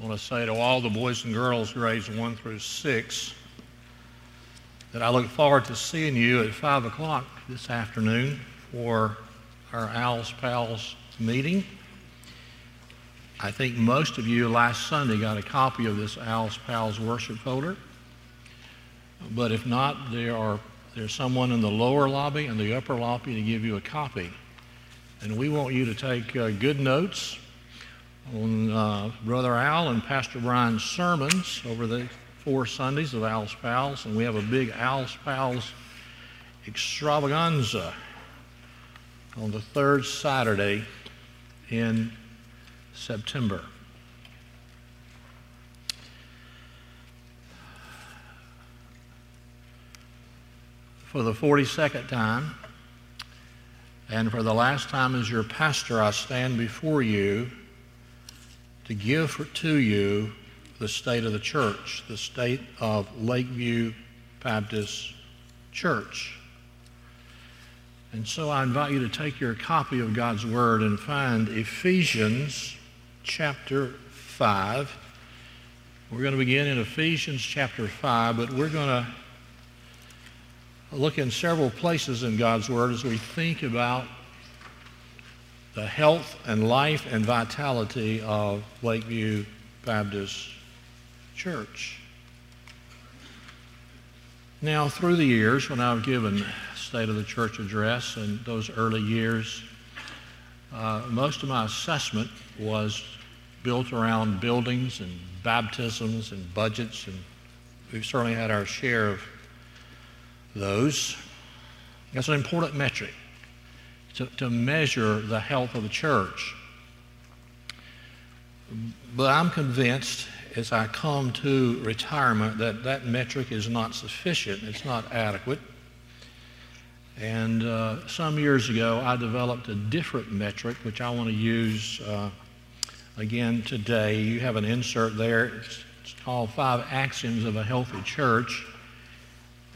I want to say to all the boys and girls grades 1 through 6 that I look forward to seeing you at 5 o'clock this afternoon for our Owls Pals meeting. I think most of you last Sunday got a copy of this Owls Pals worship folder. But if not, there are, there's someone in the lower lobby and the upper lobby to give you a copy. And we want you to take uh, good notes on uh, Brother Al and Pastor Brian's sermons over the four Sundays of Owls Pals. And we have a big Owls Pals extravaganza on the third Saturday in September. For the 42nd time, and for the last time as your pastor, I stand before you to give to you the state of the church, the state of Lakeview Baptist Church. And so I invite you to take your copy of God's Word and find Ephesians chapter 5. We're going to begin in Ephesians chapter 5, but we're going to look in several places in God's Word as we think about the health and life and vitality of Lakeview Baptist Church. Now, through the years, when I've given State of the Church address in those early years, uh, most of my assessment was built around buildings and baptisms and budgets, and we've certainly had our share of those. That's an important metric to, to measure the health of the church. But I'm convinced as I come to retirement that that metric is not sufficient, it's not adequate. And uh, some years ago, I developed a different metric, which I want to use uh, again today. You have an insert there. It's, it's, called Five Axioms of a Healthy Church.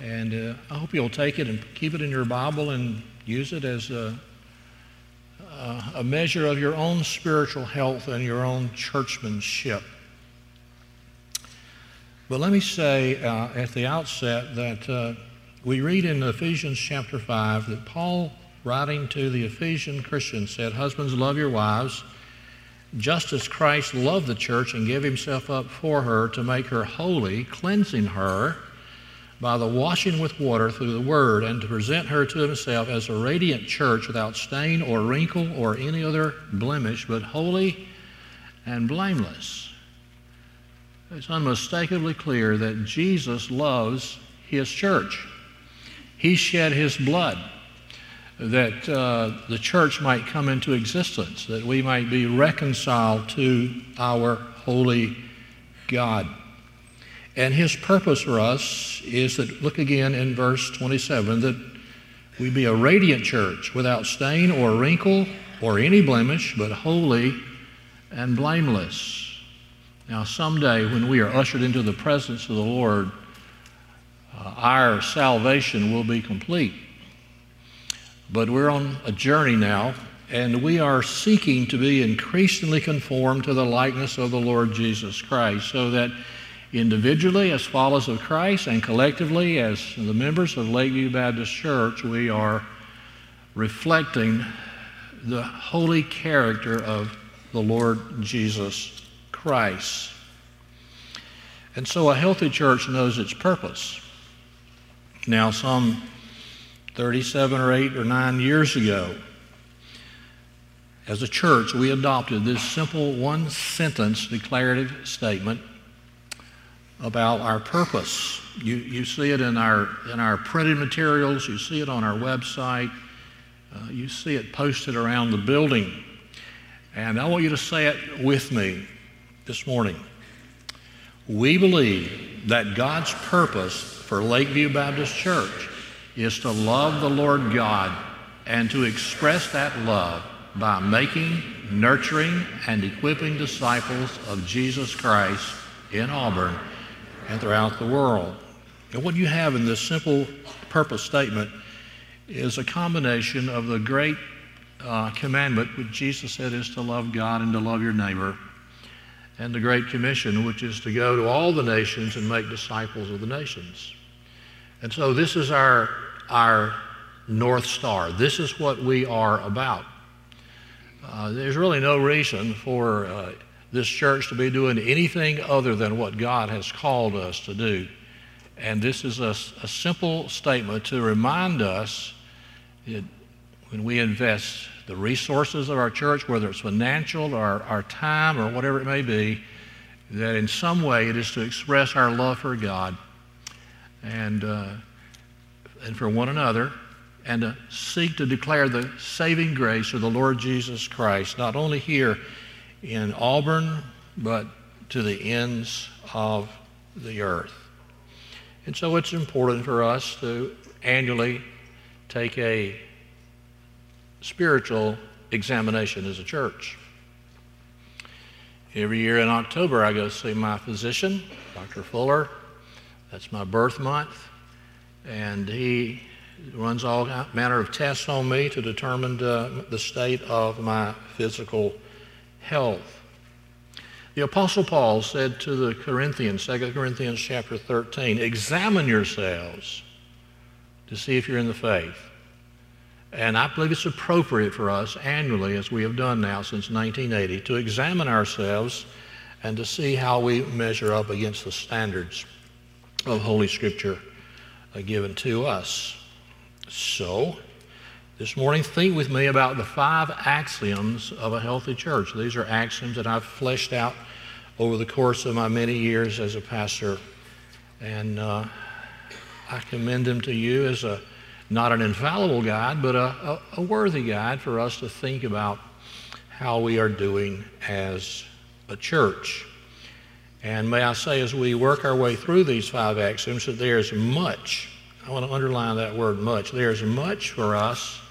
And uh, I hope you'll take it and keep it in your Bible and use it as a, a measure of your own spiritual health and your own churchmanship. But let me say uh, at the outset that uh, we read in Ephesians chapter 5 that Paul, writing to the Ephesian Christians, said, Husbands, love your wives, just as Christ loved the church and gave himself up for her to make her holy, cleansing her by the washing with water through the Word, and to present her to himself as a radiant church without stain or wrinkle or any other blemish, but holy and blameless. It's unmistakably clear that Jesus loves his church. He shed his blood that uh, the church might come into existence, that we might be reconciled to our holy God. And his purpose for us is that, look again in verse 27, that we be a radiant church without stain or wrinkle or any blemish, but holy and blameless. Now, someday when we are ushered into the presence of the Lord, uh, our salvation will be complete. But we're on a journey now, and we are seeking to be increasingly conformed to the likeness of the Lord Jesus Christ so that individually as followers of Christ and collectively as the members of Lakeview Baptist Church, we are reflecting the holy character of the Lord Jesus Christ. And so a healthy church knows its purpose. Now, some 37 or 8 or 9 years ago, as a church, we adopted this simple one sentence declarative statement about our purpose. You, you see it in our, in our printed materials, you see it on our website, uh, you see it posted around the building. And I want you to say it with me this morning. We believe that God's purpose for Lakeview Baptist Church is to love the Lord God and to express that love by making, nurturing, and equipping disciples of Jesus Christ in Auburn and throughout the world. And what you have in this simple purpose statement is a combination of the great uh, commandment which Jesus said is to love God and to love your neighbor, and the Great Commission, which is to go to all the nations and make disciples of the nations. And so this is our, our North Star. This is what we are about. Uh, there's really no reason for uh, this church to be doing anything other than what God has called us to do. And this is a, a simple statement to remind us that when we invest the resources of our church, whether it's financial or our time or whatever it may be, that in some way it is to express our love for God and, uh, and for one another and to seek to declare the saving grace of the Lord Jesus Christ, not only here in Auburn, but to the ends of the earth. And so it's important for us to annually take a spiritual examination as a church. Every year in October, I go see my physician, Dr. Fuller. That's my birth month. And he runs all manner of tests on me to determine the, the state of my physical health. The Apostle Paul said to the Corinthians, 2 Corinthians chapter 13, examine yourselves to see if you're in the faith. And I believe it's appropriate for us annually, as we have done now since 1980, to examine ourselves and to see how we measure up against the standards of Holy Scripture uh, given to us. So, this morning, think with me about the five axioms of a healthy church. These are axioms that I've fleshed out over the course of my many years as a pastor. And uh, I commend them to you as a not an infallible guide, but a, a, a worthy guide for us to think about how we are doing as a church. And may I say, as we work our way through these five axioms, that there's much, I want to underline that word much, there's much for us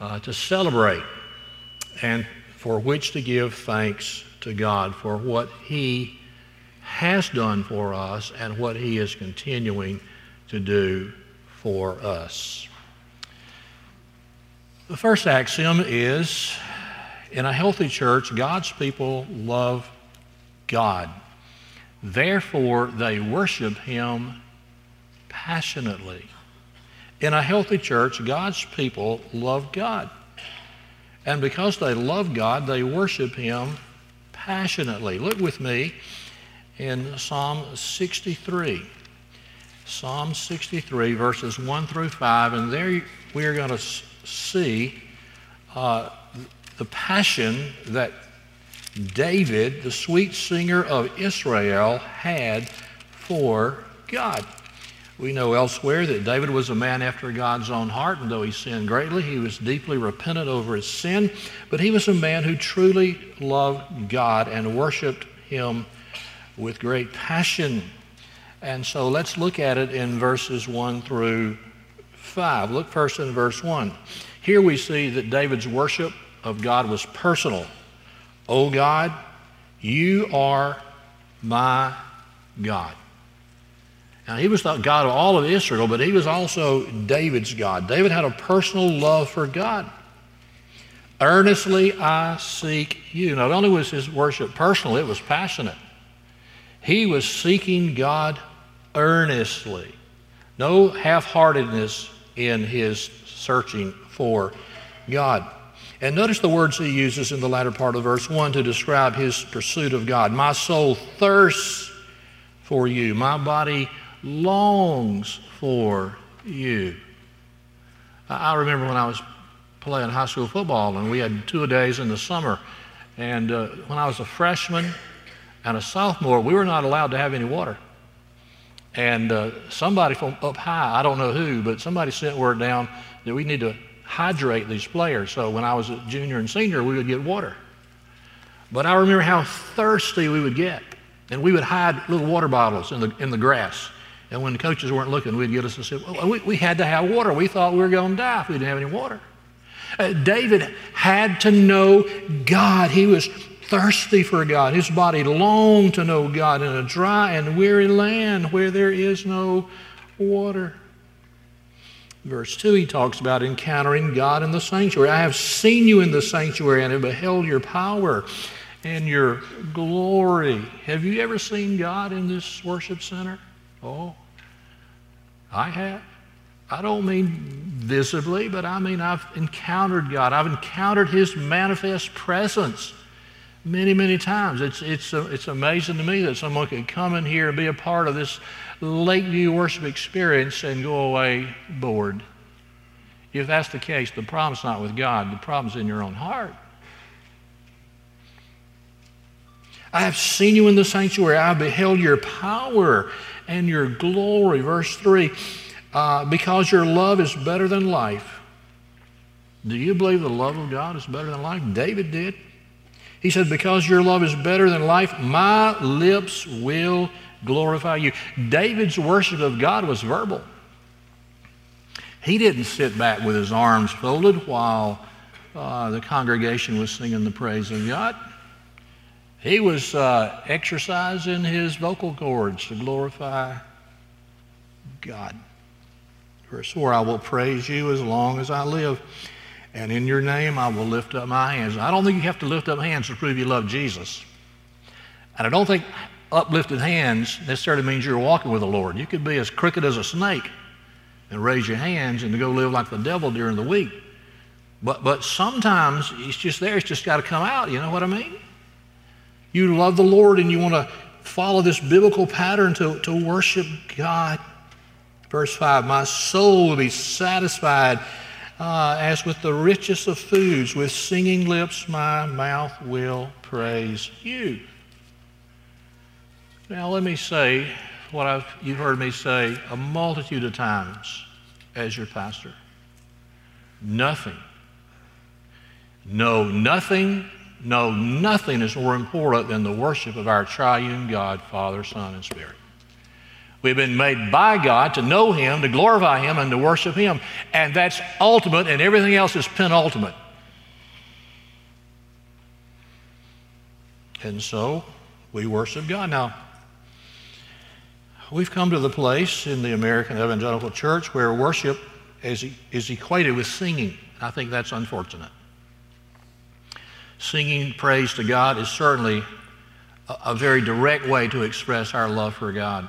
uh, to celebrate and for which to give thanks to God for what He has done for us and what He is continuing to do for us. The first axiom is in a healthy church, God's people love God. Therefore, they worship Him passionately. In a healthy church, God's people love God. And because they love God, they worship Him passionately. Look with me in Psalm 63. Psalm 63, verses 1 through 5, and there we are going to see uh, the passion that David, the sweet singer of Israel, had for God. We know elsewhere that David was a man after God's own heart, and though he sinned greatly, he was deeply repentant over his sin. But he was a man who truly loved God and worshiped him with great passion. And so let's look at it in verses 1 through 5. Look first in verse 1. Here we see that David's worship of God was personal. O God, you are my God. Now, he was the God of all of Israel, but he was also David's God. David had a personal love for God. Earnestly I seek you. Not only was his worship personal, it was passionate. He was seeking God earnestly. No half heartedness in his searching for God. And notice the words he uses in the latter part of verse 1 to describe his pursuit of God. My soul thirsts for you, my body longs for you. I remember when I was playing high school football and we had two days in the summer. And uh, when I was a freshman and a sophomore, we were not allowed to have any water. And uh, somebody from up high, I don't know who, but somebody sent word down that we need to hydrate these players. So when I was a junior and senior, we would get water. But I remember how thirsty we would get. And we would hide little water bottles in the, in the grass. And when the coaches weren't looking, we'd get us say, well, we, we had to have water. We thought we were going to die if we didn't have any water. Uh, David had to know God. He was thirsty for God. His body longed to know God in a dry and weary land where there is no water. Verse 2, he talks about encountering God in the sanctuary. I have seen you in the sanctuary and have beheld your power. and your glory. Have you ever seen God in this worship center? Oh, I have. I don't mean visibly, but I mean I've encountered God. I've encountered His manifest presence many, many times. It's, it's, uh, it's amazing to me that someone can come in here and be a part of this Lakeview worship experience and go away bored. If that's the case, the problem's not with God, the problem's in your own heart. I have seen you in the sanctuary. I have beheld your power and your glory. Verse 3 uh, because your love is better than life. Do you believe the love of God is better than life? David did. He said, Because your love is better than life, my lips will glorify you. David's worship of God was verbal. He didn't sit back with his arms folded while uh, the congregation was singing the praise of God. He was uh, exercising his vocal cords to glorify God. Verse 4 I will praise you as long as I live, and in your name I will lift up my hands. I don't think you have to lift up hands to prove you love Jesus. And I don't think uplifted hands necessarily means you're walking with the Lord. You could be as crooked as a snake and raise your hands and to go live like the devil during the week. But, but sometimes it's just there, it's just got to come out. You know what I mean? You love the Lord and you want to follow this biblical pattern to, to worship God. Verse 5 My soul will be satisfied uh, as with the richest of foods. With singing lips, my mouth will praise you. Now, let me say what I've, you've heard me say a multitude of times as your pastor. Nothing, no, nothing no, nothing is more important than the worship of our triune God, Father, Son, and Spirit. We've been made by God to know Him, to glorify Him, and to worship Him. And that's ultimate, and everything else is penultimate. And so we worship God. Now, we've come to the place in the American Evangelical Church where worship is, is equated with singing. I think that's unfortunate singing praise to God is certainly a, a very direct way to express our love for God.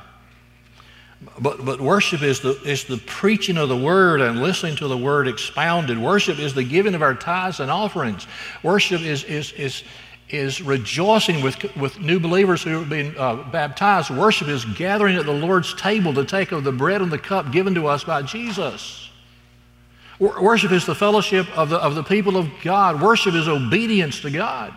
But, but worship is the, is the preaching of the word and listening to the word expounded. Worship is the giving of our tithes and offerings. Worship is, is, is, is rejoicing with, with new believers who have been uh, baptized. Worship is gathering at the Lord's table to take of the bread and the cup given to us by Jesus. Worship is the fellowship of the, of the people of God. Worship is obedience to God.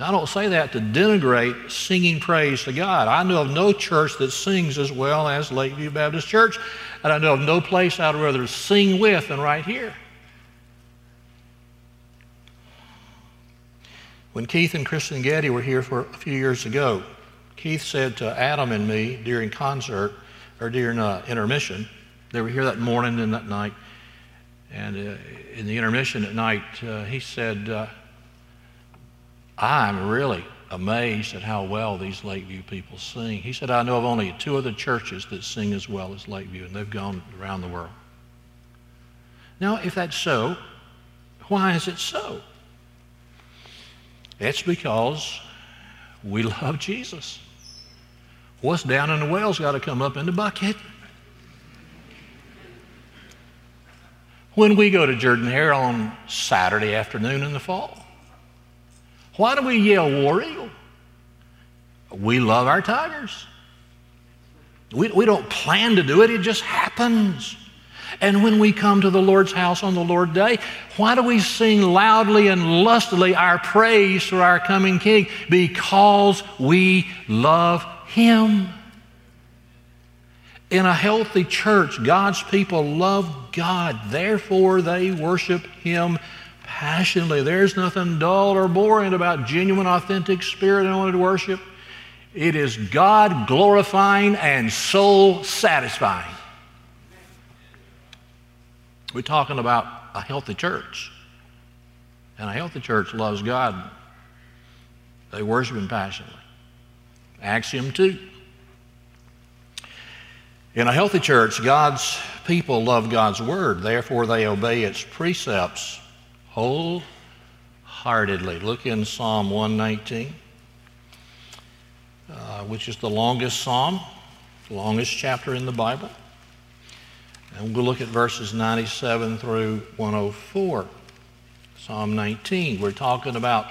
I don't say that to denigrate singing praise to God. I know of no church that sings as well as Lakeview Baptist Church, and I know of no place I'd rather sing with than right here. When Keith and Kristyn Getty were here for a few years ago, Keith said to Adam and me during concert or during uh, intermission, they were here that morning and that night. And uh, in the intermission at night, uh, he said, uh, I'm really amazed at how well these Lakeview people sing. He said, I know of only two other churches that sing as well as Lakeview, and they've gone around the world. Now, if that's so, why is it so? It's because we love Jesus. What's down in the well's got to come up in the bucket. When we go to Jordan-Hare on Saturday afternoon in the fall? Why do we yell War Eagle? We love our Tigers. We, we don't plan to do it, it just happens. And when we come to the Lord's house on the Lord's day, why do we sing loudly and lustily our praise for our coming King? Because we love Him. In a healthy church, God's people love God. Therefore, they worship Him passionately. There's nothing dull or boring about genuine, authentic spirit anointed worship. It is God glorifying and soul satisfying. We're talking about a healthy church. And a healthy church loves God. They worship Him passionately. Axiom 2. In a healthy church, God's people love God's word, therefore, they obey its precepts wholeheartedly. Look in Psalm 119, uh, which is the longest psalm, longest chapter in the Bible. And we'll look at verses 97 through 104. Psalm 19. We're talking about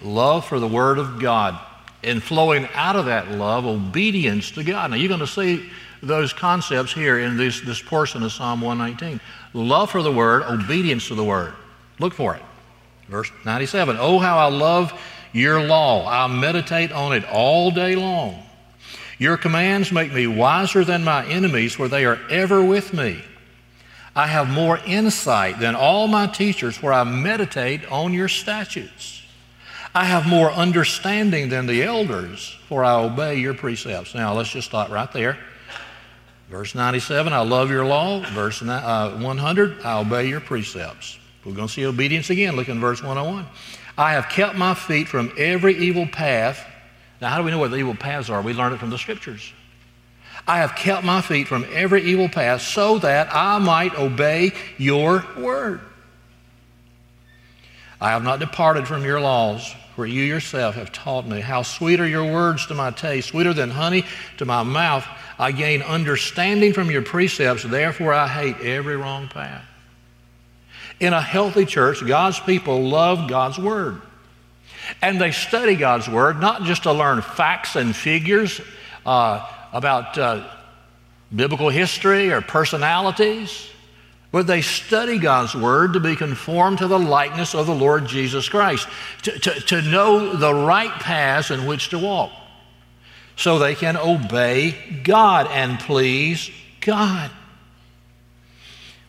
love for the Word of God and flowing out of that love, obedience to God. Now, you're going to see those concepts here in this, this portion of Psalm 119. Love for the Word, obedience to the Word. Look for it. Verse 97 Oh, how I love your law. I meditate on it all day long. Your commands make me wiser than my enemies, for they are ever with me. I have more insight than all my teachers, for I meditate on your statutes. I have more understanding than the elders, for I obey your precepts. Now, let's just stop right there. Verse 97, I love your law. Verse uh, 100, I obey your precepts. We're going to see obedience again. Look in verse 101. I have kept my feet from every evil path. Now, how do we know what the evil paths are? We learned it from the scriptures. I have kept my feet from every evil path so that I might obey your word. I have not departed from your laws, for you yourself have taught me. How sweet are your words to my taste, sweeter than honey to my mouth. I gain understanding from your precepts, therefore I hate every wrong path. In a healthy church, God's people love God's Word. And they study God's Word not just to learn facts and figures uh, about uh, biblical history or personalities, but they study God's Word to be conformed to the likeness of the Lord Jesus Christ, to, to, to know the right paths in which to walk, so they can obey God and please God.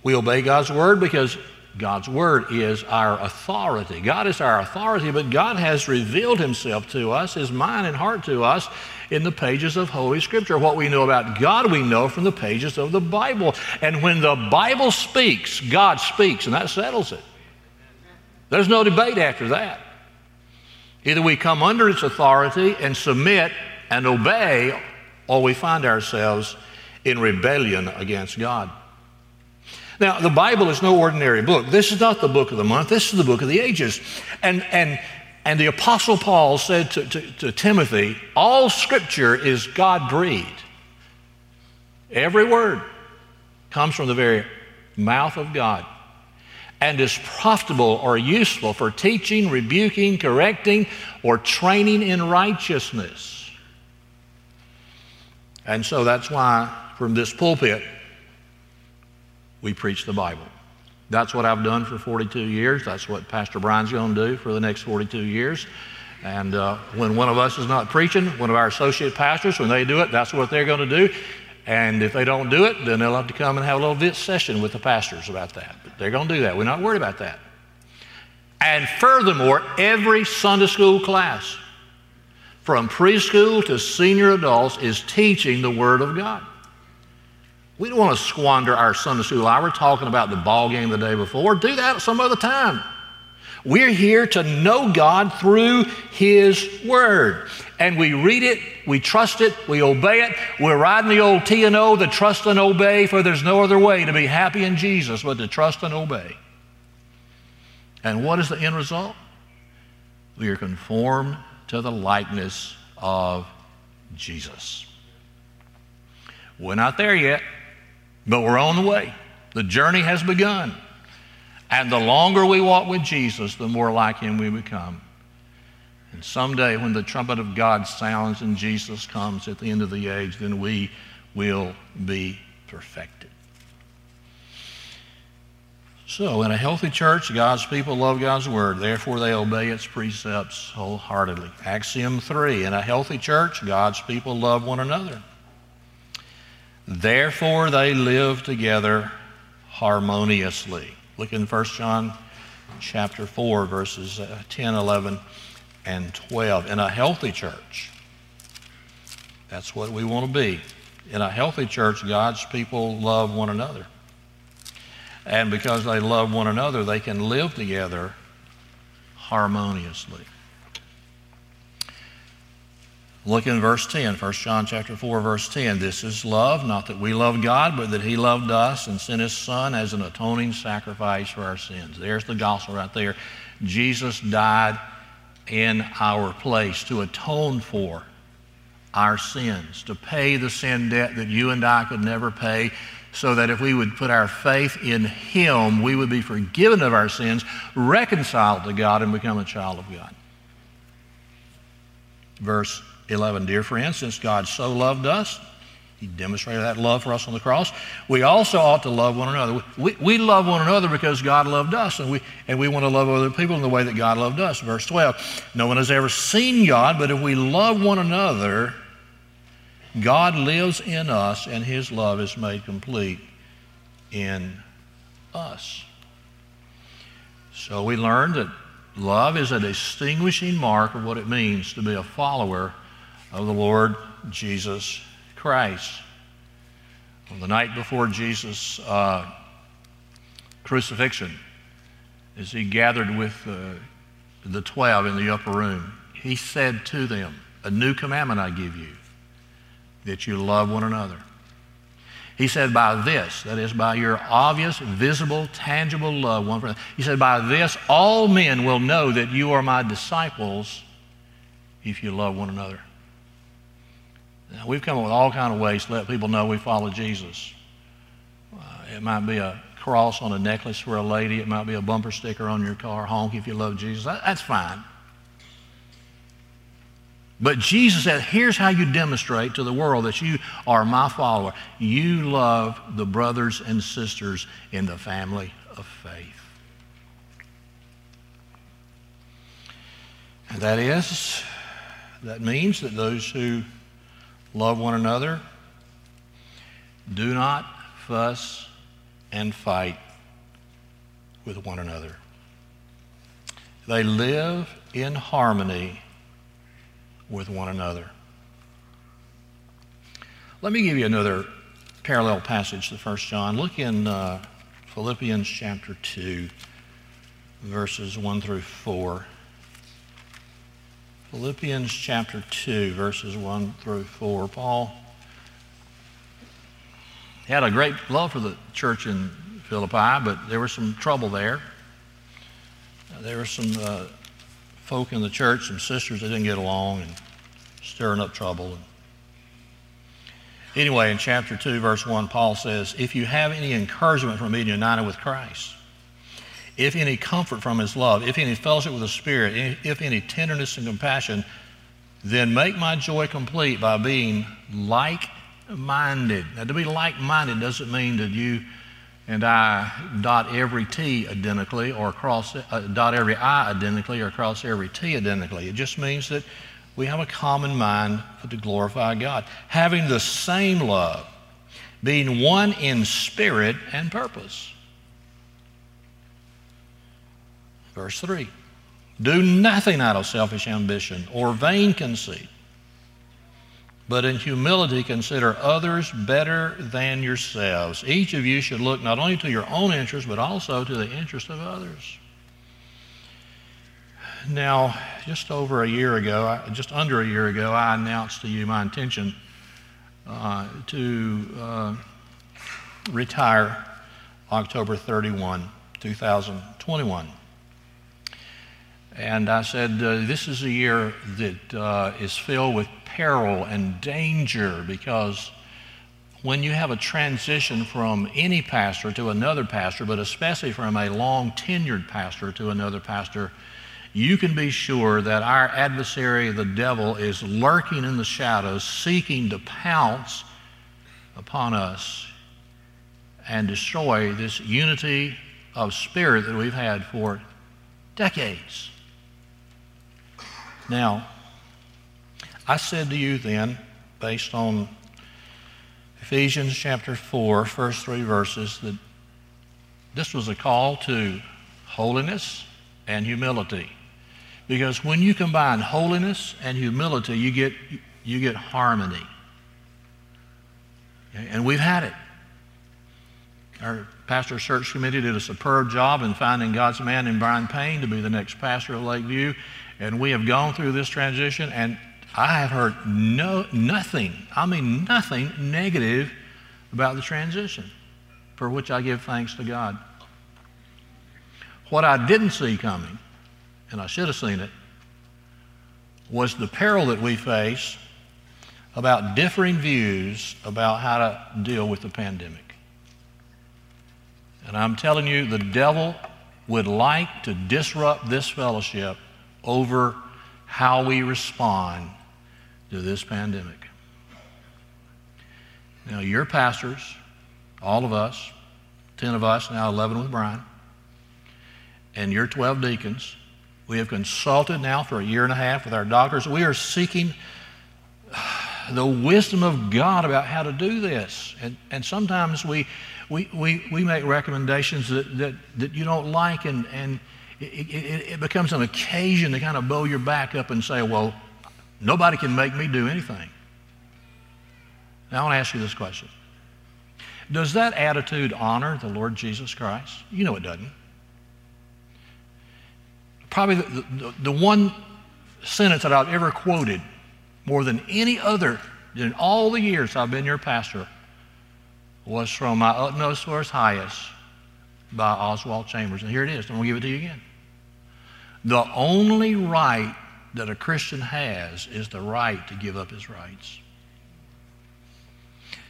We obey God's Word because God's Word is our authority. God is our authority, but God has revealed Himself to us, His mind and heart to us, in the pages of Holy Scripture. What we know about God, we know from the pages of the Bible. And when the Bible speaks, God speaks, and that settles it. There's no debate after that. Either we come under its authority and submit and obey, or we find ourselves in rebellion against God. Now, the Bible is no ordinary book. This is not the book of the month, this is the book of the ages. And, and, and the Apostle Paul said to, to, to Timothy, All scripture is God breathed. Every word comes from the very mouth of God and is profitable or useful for teaching, rebuking, correcting, or training in righteousness. And so that's why, from this pulpit, we preach the Bible. That's what I've done for 42 years. That's what Pastor Brian's going to do for the next 42 years. And uh, when one of us is not preaching, one of our associate pastors, when they do it, that's what they're going to do. And if they don't do it, then they'll have to come and have a little session with the pastors about that. But they're going to do that. We're not worried about that. And furthermore, every Sunday school class, from preschool to senior adults, is teaching the Word of God. We don't want to squander our Sunday school hour talking about the ball game the day before. Do that some other time. We're here to know God through His Word. And we read it, we trust it, we obey it. We're riding the old T and O, the trust and obey, for there's no other way to be happy in Jesus but to trust and obey. And what is the end result? We are conformed to the likeness of Jesus. We're not there yet. But we're on the way. The journey has begun. And the longer we walk with Jesus, the more like Him we become. And someday, when the trumpet of God sounds and Jesus comes at the end of the age, then we will be perfected. So, in a healthy church, God's people love God's word. Therefore, they obey its precepts wholeheartedly. Axiom three In a healthy church, God's people love one another. Therefore, they live together harmoniously. Look in 1 John chapter 4, verses uh, 10, 11, and 12. In a healthy church, that's what we want to be. In a healthy church, God's people love one another. And because they love one another, they can live together harmoniously. Look in verse 10, 1 John chapter 4, verse 10. This is love, not that we loved God, but that He loved us and sent His Son as an atoning sacrifice for our sins. There's the gospel right there. Jesus died in our place to atone for our sins, to pay the sin debt that you and I could never pay, so that if we would put our faith in Him, we would be forgiven of our sins, reconciled to God, and become a child of God. Verse 11 Dear friends, since God so loved us, He demonstrated that love for us on the cross. We also ought to love one another. We, we love one another because God loved us, and we, and we want to love other people in the way that God loved us. Verse 12 No one has ever seen God, but if we love one another, God lives in us, and His love is made complete in us. So we learned that love is a distinguishing mark of what it means to be a follower of the Lord Jesus Christ. On the night before Jesus' uh, crucifixion, as he gathered with uh, the twelve in the upper room, he said to them, A new commandment I give you that you love one another. He said, by this, that is, by your obvious, visible, tangible love one for another. He said, by this, all men will know that you are my disciples if you love one another. Now, we've come up with all kinds of ways to let people know we follow Jesus. Uh, it might be a cross on a necklace for a lady. It might be a bumper sticker on your car, honk if you love Jesus. That, that's fine. But Jesus said, here's how you demonstrate to the world that you are my follower. You love the brothers and sisters in the family of faith. And that is, that means that those who love one another do not fuss and fight with one another. They live in harmony with one another. Let me give you another parallel passage to 1 John. Look in uh, Philippians chapter 2, verses 1 through 4. Philippians chapter 2, verses 1 through 4. Paul had a great love for the church in Philippi, but there was some trouble there. There were some uh, folk in the church, some sisters that didn't get along and stirring up trouble. Anyway, in chapter 2, verse 1, Paul says, If you have any encouragement from being united with Christ, if any comfort from his love, if any fellowship with the Spirit, if any tenderness and compassion, then make my joy complete by being like minded. Now, to be like minded doesn't mean that you and I dot every T identically or cross, uh, dot every I identically or cross every T identically. It just means that we have a common mind to glorify God. Having the same love, being one in spirit and purpose. Verse 3 Do nothing out of selfish ambition or vain conceit but in humility consider others better than yourselves. Each of you should look not only to your own interest, but also to the interest of others. Now, just over a year ago, just under a year ago, I announced to you my intention uh, to uh, retire October 31, 2021. And I said, uh, This is a year that uh, is filled with peril and danger because when you have a transition from any pastor to another pastor, but especially from a long tenured pastor to another pastor, you can be sure that our adversary, the devil, is lurking in the shadows, seeking to pounce upon us and destroy this unity of spirit that we've had for decades. Now, I said to you then, based on Ephesians chapter 4, first three verses, that this was a call to holiness and humility. Because when you combine holiness and humility, you get, you get harmony. And we've had it. Our pastor search committee did a superb job in finding God's man in Brian Payne to be the next pastor of Lakeview. And we have gone through this transition, and I have heard no, nothing, I mean nothing negative about the transition, for which I give thanks to God. What I didn't see coming and I should have seen it, was the peril that we face about differing views about how to deal with the pandemic. And I'm telling you, the devil would like to disrupt this fellowship over how we respond to this pandemic. Now, your pastors, all of us, 10 of us, now 11 with Brian, and your 12 deacons, we have consulted now for a year and a half with our doctors. We are seeking the wisdom of God about how to do this. And, and sometimes we, we, we, we make recommendations that, that, that you don't like, and, and it, it, it becomes an occasion to kind of bow your back up and say, well, nobody can make me do anything. Now, I want to ask you this question Does that attitude honor the Lord Jesus Christ? You know it doesn't. Probably the, the, the one sentence that I've ever quoted more than any other in all the years I've been your pastor was from my Utmost for His Highest by Oswald Chambers. And here it is. I'm going to give it to you again. The only right that a Christian has is the right to give up his rights.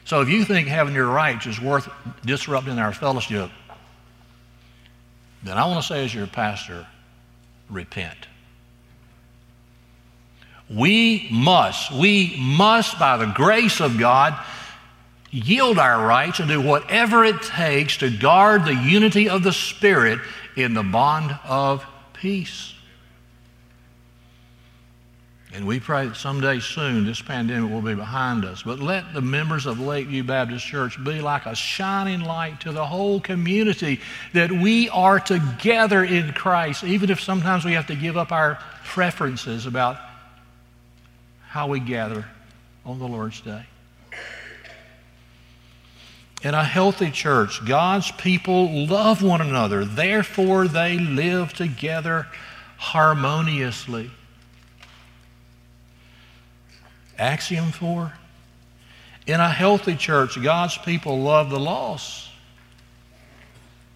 So if you think having your rights is worth disrupting our fellowship, then I want to say as your pastor, repent. We must, we must, by the grace of God, yield our rights and do whatever it takes to guard the unity of the Spirit in the bond of peace. And we pray that someday soon this pandemic will be behind us. But let the members of Lakeview Baptist Church be like a shining light to the whole community that we are together in Christ, even if sometimes we have to give up our preferences about how we gather on the Lord's Day. In a healthy church, God's people love one another. Therefore, they live together harmoniously. Axiom four. In a healthy church, God's people love the lost.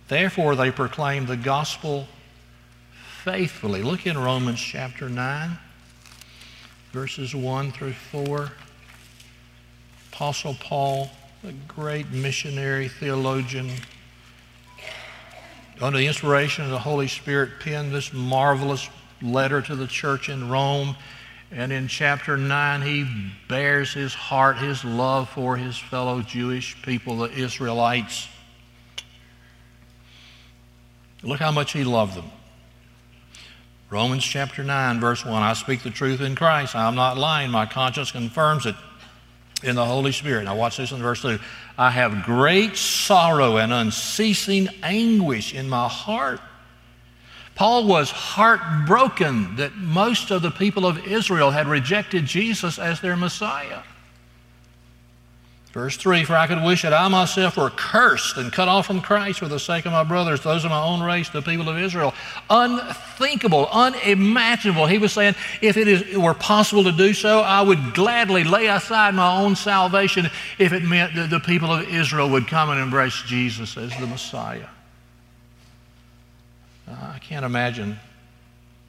Therefore, they proclaim the gospel faithfully. Look in Romans chapter 9 verses 1 through 4. Apostle Paul, a great missionary, theologian, under the inspiration of the Holy Spirit, penned this marvelous letter to the church in Rome. And in chapter 9, he bears his heart, his love for his fellow Jewish people, the Israelites. Look how much he loved them. Romans chapter 9, verse 1 I speak the truth in Christ. I am not lying. My conscience confirms it in the Holy Spirit. Now, watch this in verse 2. I have great sorrow and unceasing anguish in my heart. Paul was heartbroken that most of the people of Israel had rejected Jesus as their Messiah. Verse 3 For I could wish that I myself were cursed and cut off from Christ for the sake of my brothers, those of my own race, the people of Israel. Unthinkable, unimaginable. He was saying, if it, is, it were possible to do so, I would gladly lay aside my own salvation if it meant that the people of Israel would come and embrace Jesus as the Messiah. I can't imagine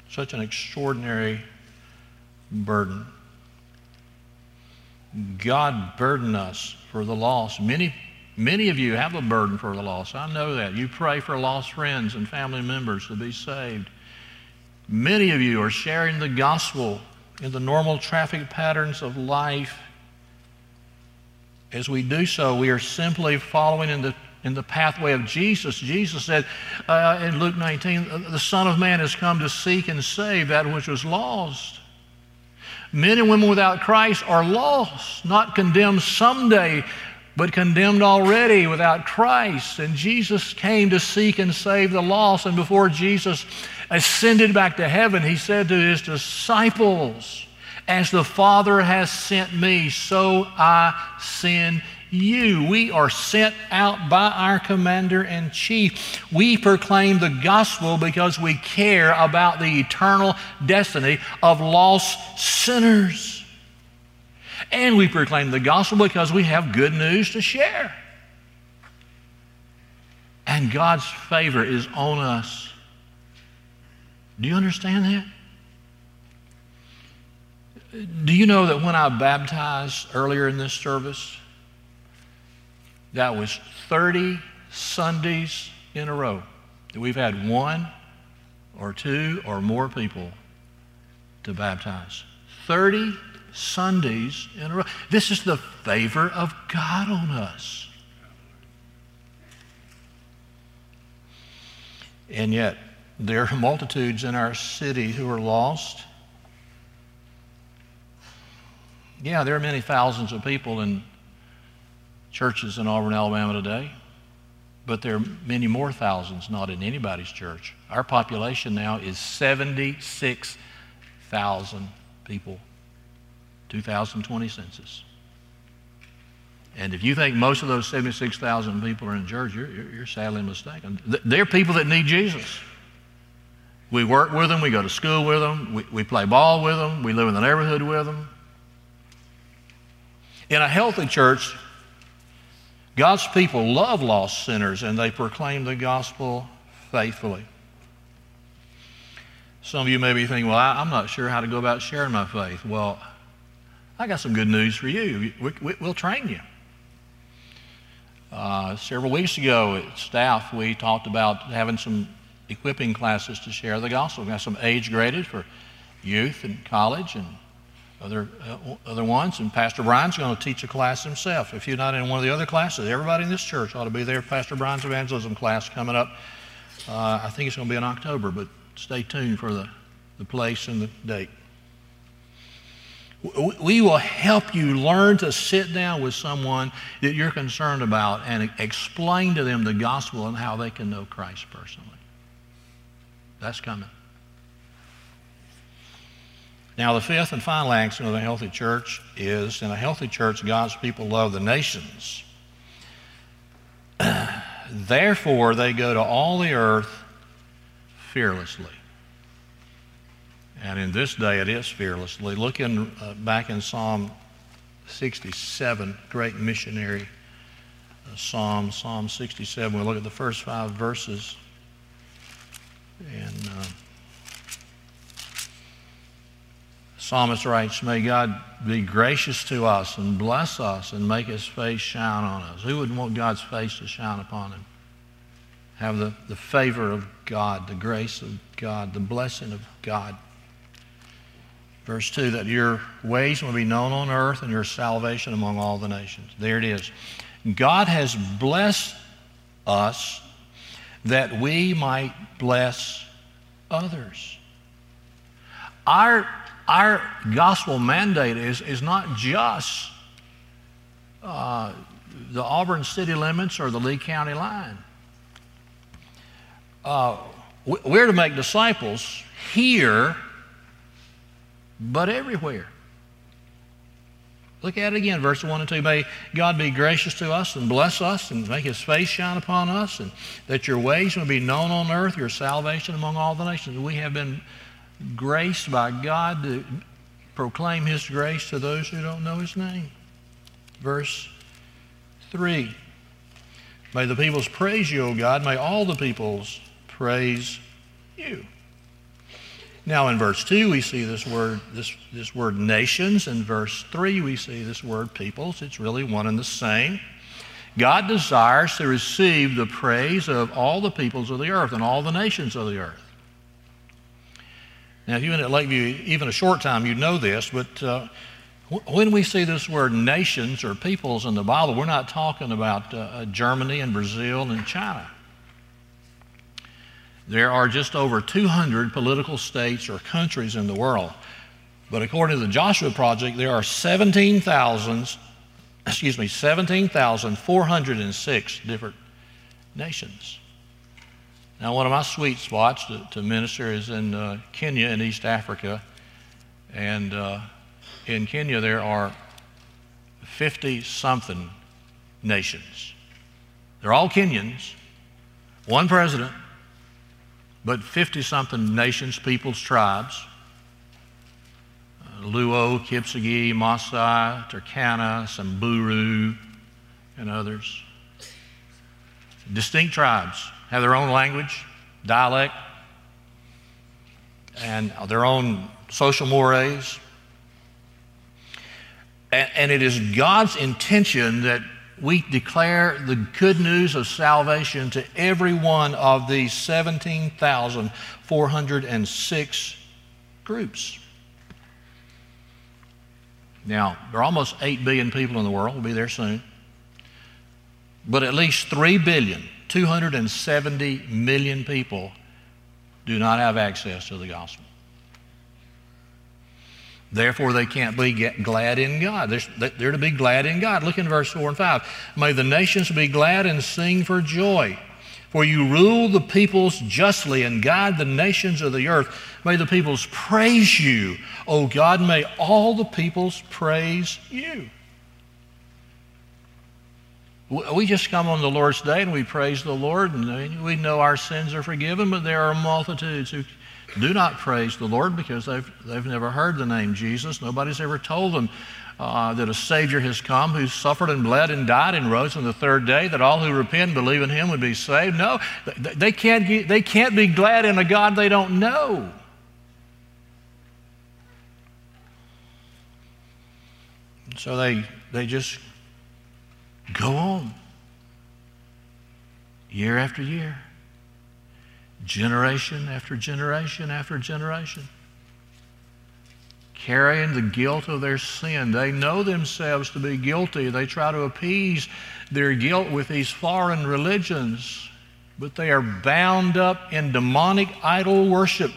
such an extraordinary burden. God burden us for the lost. Many, many of you have a burden for the lost. I know that. You pray for lost friends and family members to be saved. Many of you are sharing the gospel in the normal traffic patterns of life. As we do so, we are simply following in the, in the pathway of Jesus. Jesus said uh, in Luke 19, the Son of Man has come to seek and save that which was lost. Men and women without Christ are lost, not condemned someday, but condemned already without Christ. And Jesus came to seek and save the lost. And before Jesus ascended back to heaven, he said to his disciples, As the Father has sent me, so I send you. We are sent out by our commander in chief. We proclaim the gospel because we care about the eternal destiny of lost sinners. And we proclaim the gospel because we have good news to share. And God's favor is on us. Do you understand that? Do you know that when I baptized earlier in this service, that was 30 Sundays in a row that we've had one or two or more people to baptize. 30 Sundays in a row. This is the favor of God on us. And yet, there are multitudes in our city who are lost. Yeah, there are many thousands of people in churches in Auburn, Alabama today, but there are many more thousands not in anybody's church. Our population now is 76,000 people, 2020 census. And if you think most of those 76,000 people are in church, you're, you're, sadly mistaken. They're people that need Jesus. We work with them, we go to school with them, we, we play ball with them, we live in the neighborhood with them. In a healthy church, God's people love lost sinners and they proclaim the gospel faithfully. Some of you may be thinking, well, I, am not sure how to go about sharing my faith. Well, I got some good news for you. We, will we, train you. Uh, several weeks ago at staff, we talked about having some equipping classes to share the gospel. We got some age graded for youth and college and other, uh, other ones. And Pastor Brian's going to teach a class himself. If you're not in one of the other classes, everybody in this church ought to be there. Pastor Brian's evangelism class coming up. Uh, I think it's going to be in October, but stay tuned for the, the place and the date. We will help you learn to sit down with someone that you're concerned about and explain to them the gospel and how they can know Christ personally. That's coming. Now, the fifth and final action of a healthy church is in a healthy church, God's people love the nations. Therefore, they go to all the earth fearlessly. And in this day, it is fearlessly. Look in, uh, back in Psalm 67, great missionary uh, psalm, Psalm 67. We look at the first five verses. And uh, psalmist writes, May God be gracious to us and bless us and make his face shine on us. Who wouldn't want God's face to shine upon him? Have the, the favor of God, the grace of God, the blessing of God. Verse 2 that your ways will be known on earth and your salvation among all the nations. There it is. God has blessed us that we might bless others. Our, our gospel mandate is, is not just uh, the Auburn city limits or the Lee County line. Uh, we're to make disciples here but everywhere. Look at it again, verse 1 and 2. May God be gracious to us and bless us and make his face shine upon us, and that your ways may be known on earth, your salvation among all the nations. We have been graced by God to proclaim his grace to those who don't know his name. Verse 3. May the peoples praise you, O God. May all the peoples praise you. Now in verse 2 we see this word this, this word nations. In verse 3 we see this word peoples. It's really one and the same. God desires to receive the praise of all the peoples of the earth and all the nations of the earth. Now, if you've been at Lakeview even a short time, you know this, but uh, when we see this word nations or peoples in the Bible, we're not talking about uh, Germany and Brazil and China. There are just over 200 political states or countries in the world. But according to the Joshua Project, there are 17,000, excuse me, 17,406 different nations. Now, one of my sweet spots to, to minister is in uh, Kenya in East Africa. And uh, in Kenya, there are 50 something nations. They're all Kenyans, one president, but 50 something nations, peoples, tribes uh, Luo, Kipsigis, Maasai, Turkana, Samburu, and others. Distinct tribes have their own language, dialect. and their own social mores. And, and it is God's intention that we declare the good news of salvation to every one of these 17,406 groups. Now, there are almost 8 billion people in the world, we'll be there soon. But at least 3 billion, 270 million people do not have access to the gospel. Therefore, they can't be glad in God. They're, they're, to be glad in God. Look in verse 4 and 5. May the nations be glad and sing for joy. For you rule the peoples justly and guide the nations of the earth. May the peoples praise you. O God, may all the peoples praise you. We just come on the Lord's day and we praise the Lord, and we know our sins are forgiven, but there are multitudes who do not praise the Lord because they've, they've never heard the name Jesus. Nobody's ever told them uh, that a Savior has come who suffered and bled and died and rose on the third day, that all who repent and believe in Him would be saved. No, they, can't, get, they can't be glad in a God they don't know. So they, they just go on year after year generation after generation after generation, carrying the guilt of their sin. They know themselves to be guilty. They try to appease their guilt with these foreign religions, but they are bound up in demonic idol worship,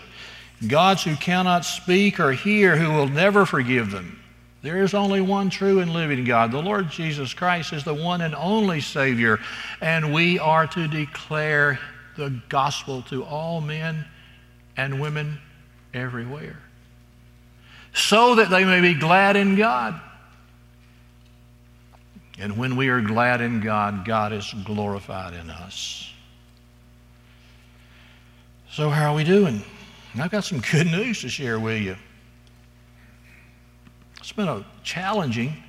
gods who cannot speak or hear, who will never forgive them. There is only one true and living God. The Lord Jesus Christ is the one and only Savior, and we are to declare the gospel to all men and women everywhere, so that they may be glad in God. And when we are glad in God, God is glorified in us. So, how are we doing? I've got some good news to share with you. It's been a challenging,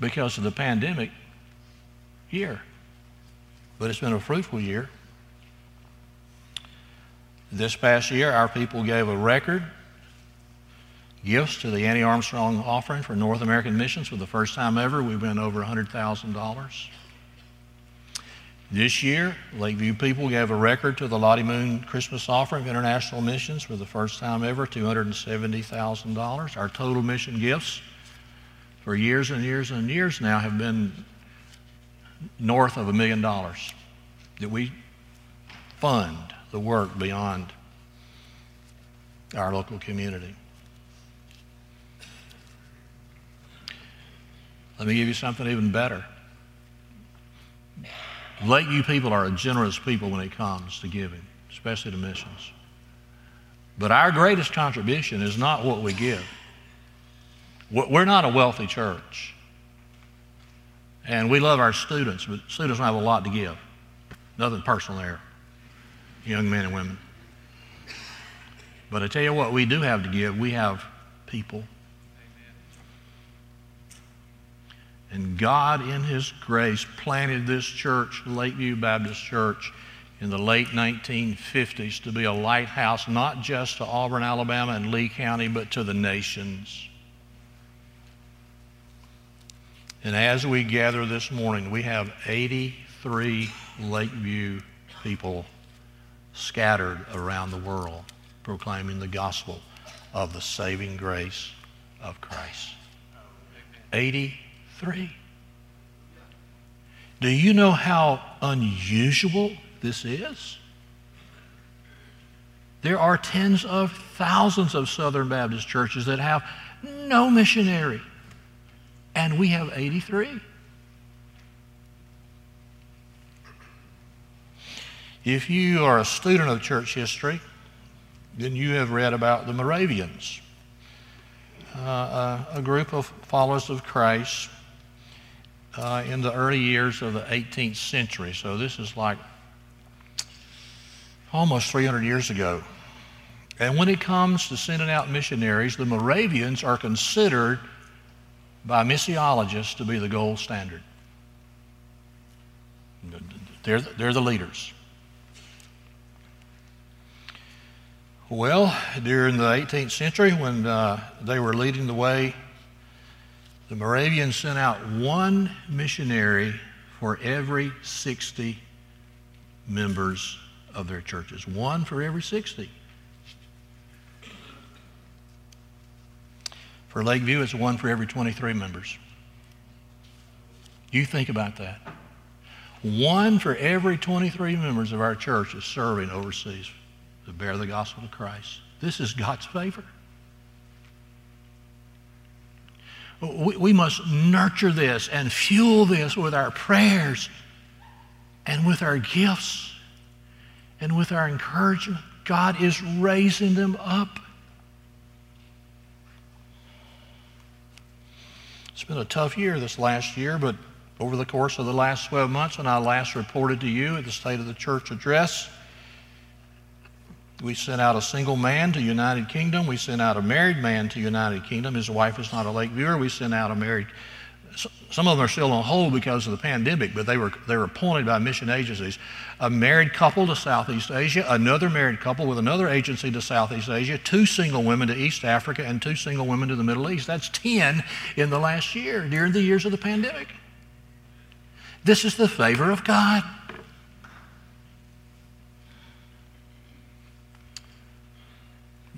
because of the pandemic, year but it's been a fruitful year. This past year, our people gave a record gifts to the Annie Armstrong offering for North American missions for the first time ever. We went over $100,000. This year, Lakeview people gave a record to the Lottie Moon Christmas offering of international missions for the first time ever, $270,000. Our total mission gifts for years and years and years now have been north of a million dollars that we fund the work beyond our local community. Let me give you something even better. Lakeview people are a generous people when it comes to giving, especially to missions. But our greatest contribution is not what we give. We're not a wealthy church. And we love our students, but students don't have a lot to give. Nothing personal there, young men and women. But I tell you what, we do have to give. We have people. And God, in His grace, planted this church, Lakeview Baptist Church, in the late 1950s to be a lighthouse not just to Auburn, Alabama, and Lee County, but to the nations. And as we gather this morning, we have 83 Lakeview people scattered around the world proclaiming the gospel of the saving grace of Christ. 83. Do you know how unusual this is? There are tens of thousands of Southern Baptist churches that have no missionary and we have 83. If you are a student of church history, then you have read about the Moravians, uh, uh, a group of followers of Christ uh, in the early years of the 18th century. So this is like almost 300 years ago. And when it comes to sending out missionaries, the Moravians are considered by missiologists to be the gold standard. They're, they're the leaders. Well, during the 18th century, when uh, they were leading the way, the Moravians sent out one missionary for every 60 members of their churches. One for every 60. For Lakeview, it's one for every 23 members. You think about that. One for every 23 members of our church is serving overseas to bear the gospel of Christ. This is God's favor. We, we must nurture this and fuel this with our prayers and with our gifts and with our encouragement. God is raising them up. It's been a tough year this last year, but over the course of the last 12 months, when I last reported to you at the State of the Church address, we sent out a single man to United Kingdom. We sent out a married man to United Kingdom. His wife is not a Lakeviewer. We sent out a married. Some of them are still on hold because of the pandemic, but they were they were appointed by mission agencies. A married couple to Southeast Asia, another married couple with another agency to Southeast Asia, two single women to East Africa, and two single women to the Middle East. That's ten in the last year during the years of the pandemic. This is the favor of God.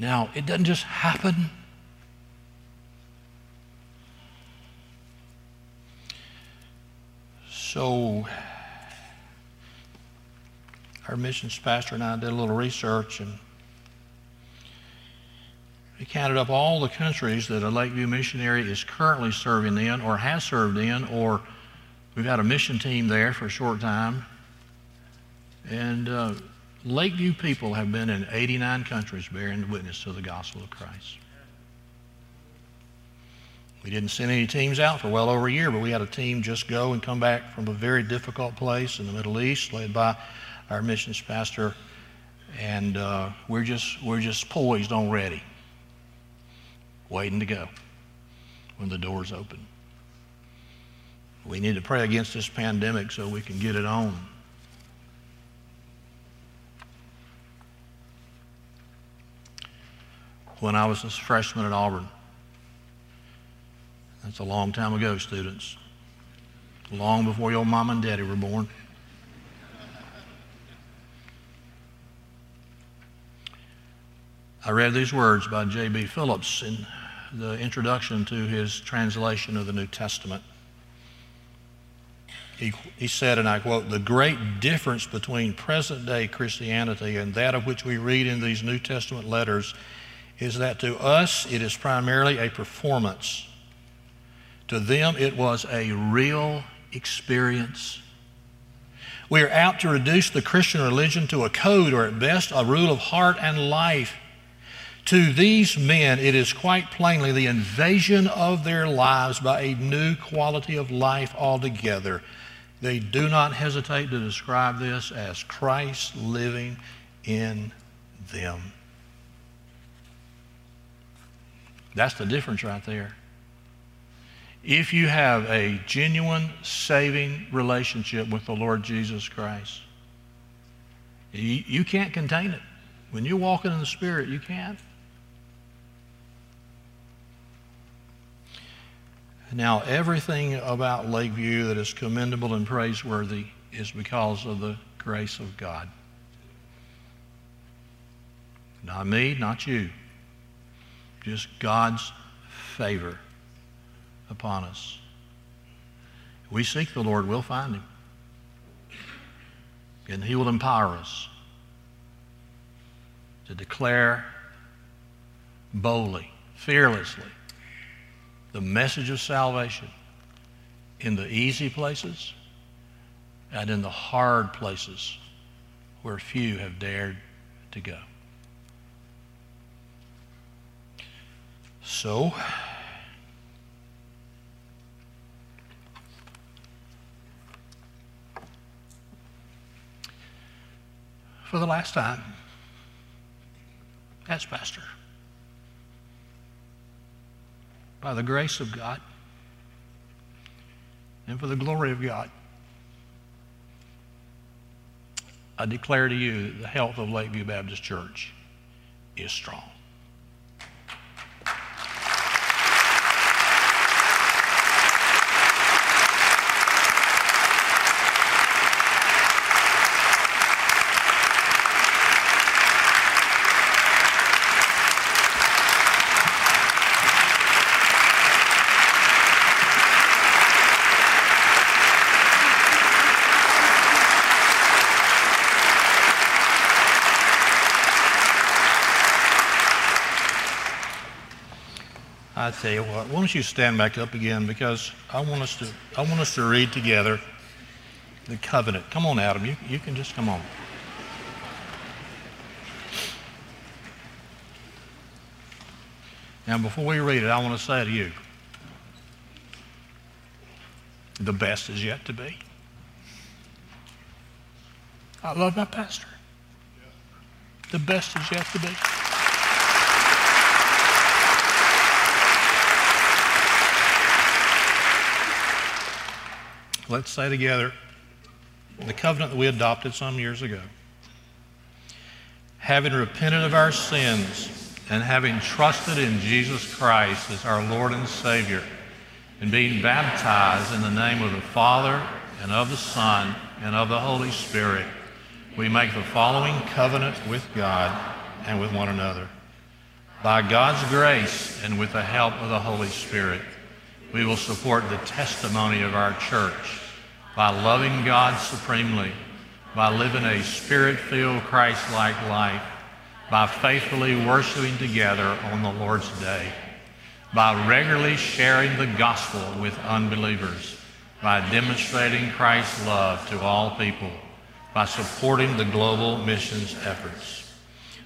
Now, it doesn't just happen. So, our missions pastor and I did a little research and we counted up all the countries that a Lakeview missionary is currently serving in or has served in, or we've had a mission team there for a short time. And uh, Lakeview people have been in 89 countries bearing witness to the gospel of Christ. We didn't send any teams out for well over a year, but we had a team just go and come back from a very difficult place in the Middle East, led by our missions pastor, and uh, we're just we're just poised on ready, waiting to go when the doors open. We need to pray against this pandemic so we can get it on. When I was a freshman at Auburn. That's a long time ago, students. Long before your mom and daddy were born. I read these words by J.B. Phillips in the introduction to his translation of the New Testament. He, he said, and I quote, the great difference between present day Christianity and that of which we read in these New Testament letters is that to us it is primarily a performance. To them it was a real experience. We are apt to reduce the Christian religion to a code or at best a rule of heart and life. To these men, it is quite plainly the invasion of their lives by a new quality of life altogether. They do not hesitate to describe this as Christ living in them. That's the difference right there. If you have a genuine saving relationship with the Lord Jesus Christ, you, can't contain it. When you're walking in the Spirit, you can't. Now, everything about Lakeview that is commendable and praiseworthy is because of the grace of God. Not me, not you just God's favor upon us. We seek the Lord, we'll find him. And he will empower us to declare boldly, fearlessly, the message of salvation in the easy places and in the hard places where few have dared to go. So, for the last time, as pastor, by the grace of God and for the glory of God, I declare to you that the health of Lakeview Baptist Church is strong. I tell you what, why don't you stand back up again because I want us to I want us to read together the covenant. Come on, Adam. You, you can just come on. Now, before we read it, I want to say to you the best is yet to be. I love my pastor. The best is yet to be. Let's say together the covenant that we adopted some years ago. Having repented of our sins and having trusted in Jesus Christ as our Lord and Savior, and being baptized in the name of the Father and of the Son and of the Holy Spirit, we make the following covenant with God and with one another. By God's grace and with the help of the Holy Spirit, we will support the testimony of our church by loving God supremely, by living a spirit-filled Christ-like life, by faithfully worshiping together on the Lord's day, by regularly sharing the gospel with unbelievers, by demonstrating Christ's love to all people, by supporting the global missions efforts.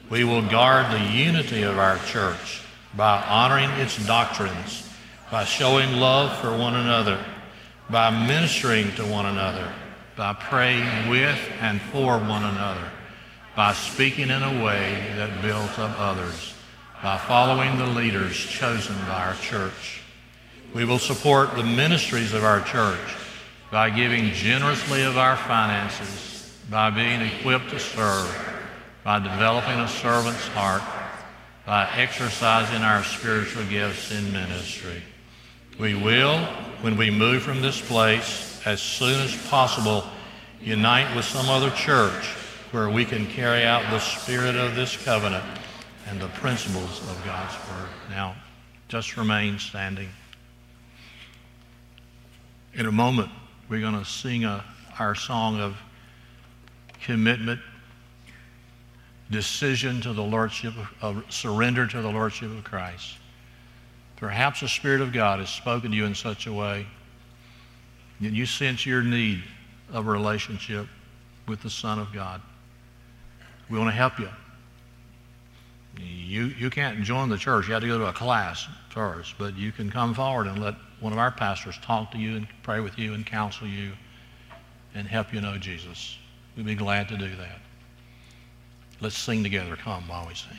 We will guard the unity of our church by honoring its doctrines, by showing love for one another, by ministering to one another, by praying with and for one another, by speaking in a way that builds up others, by following the leaders chosen by our church. We will support the ministries of our church by giving generously of our finances, by being equipped to serve, by developing a servant's heart, by exercising our spiritual gifts in ministry. We will, when we move from this place, as soon as possible, unite with some other church where we can carry out the spirit of this covenant and the principles of God's Word. Now, just remain standing. In a moment, we're going to sing a, our song of commitment, decision to the Lordship, of, of surrender to the Lordship of Christ. Perhaps the Spirit of God has spoken to you in such a way that you sense your need of a relationship with the Son of God. We want to help you. You, you can't join the church. You have to go to a class first, but you can come forward and let one of our pastors talk to you and pray with you and counsel you and help you know Jesus. We'd be glad to do that. Let's sing together. Come while we sing.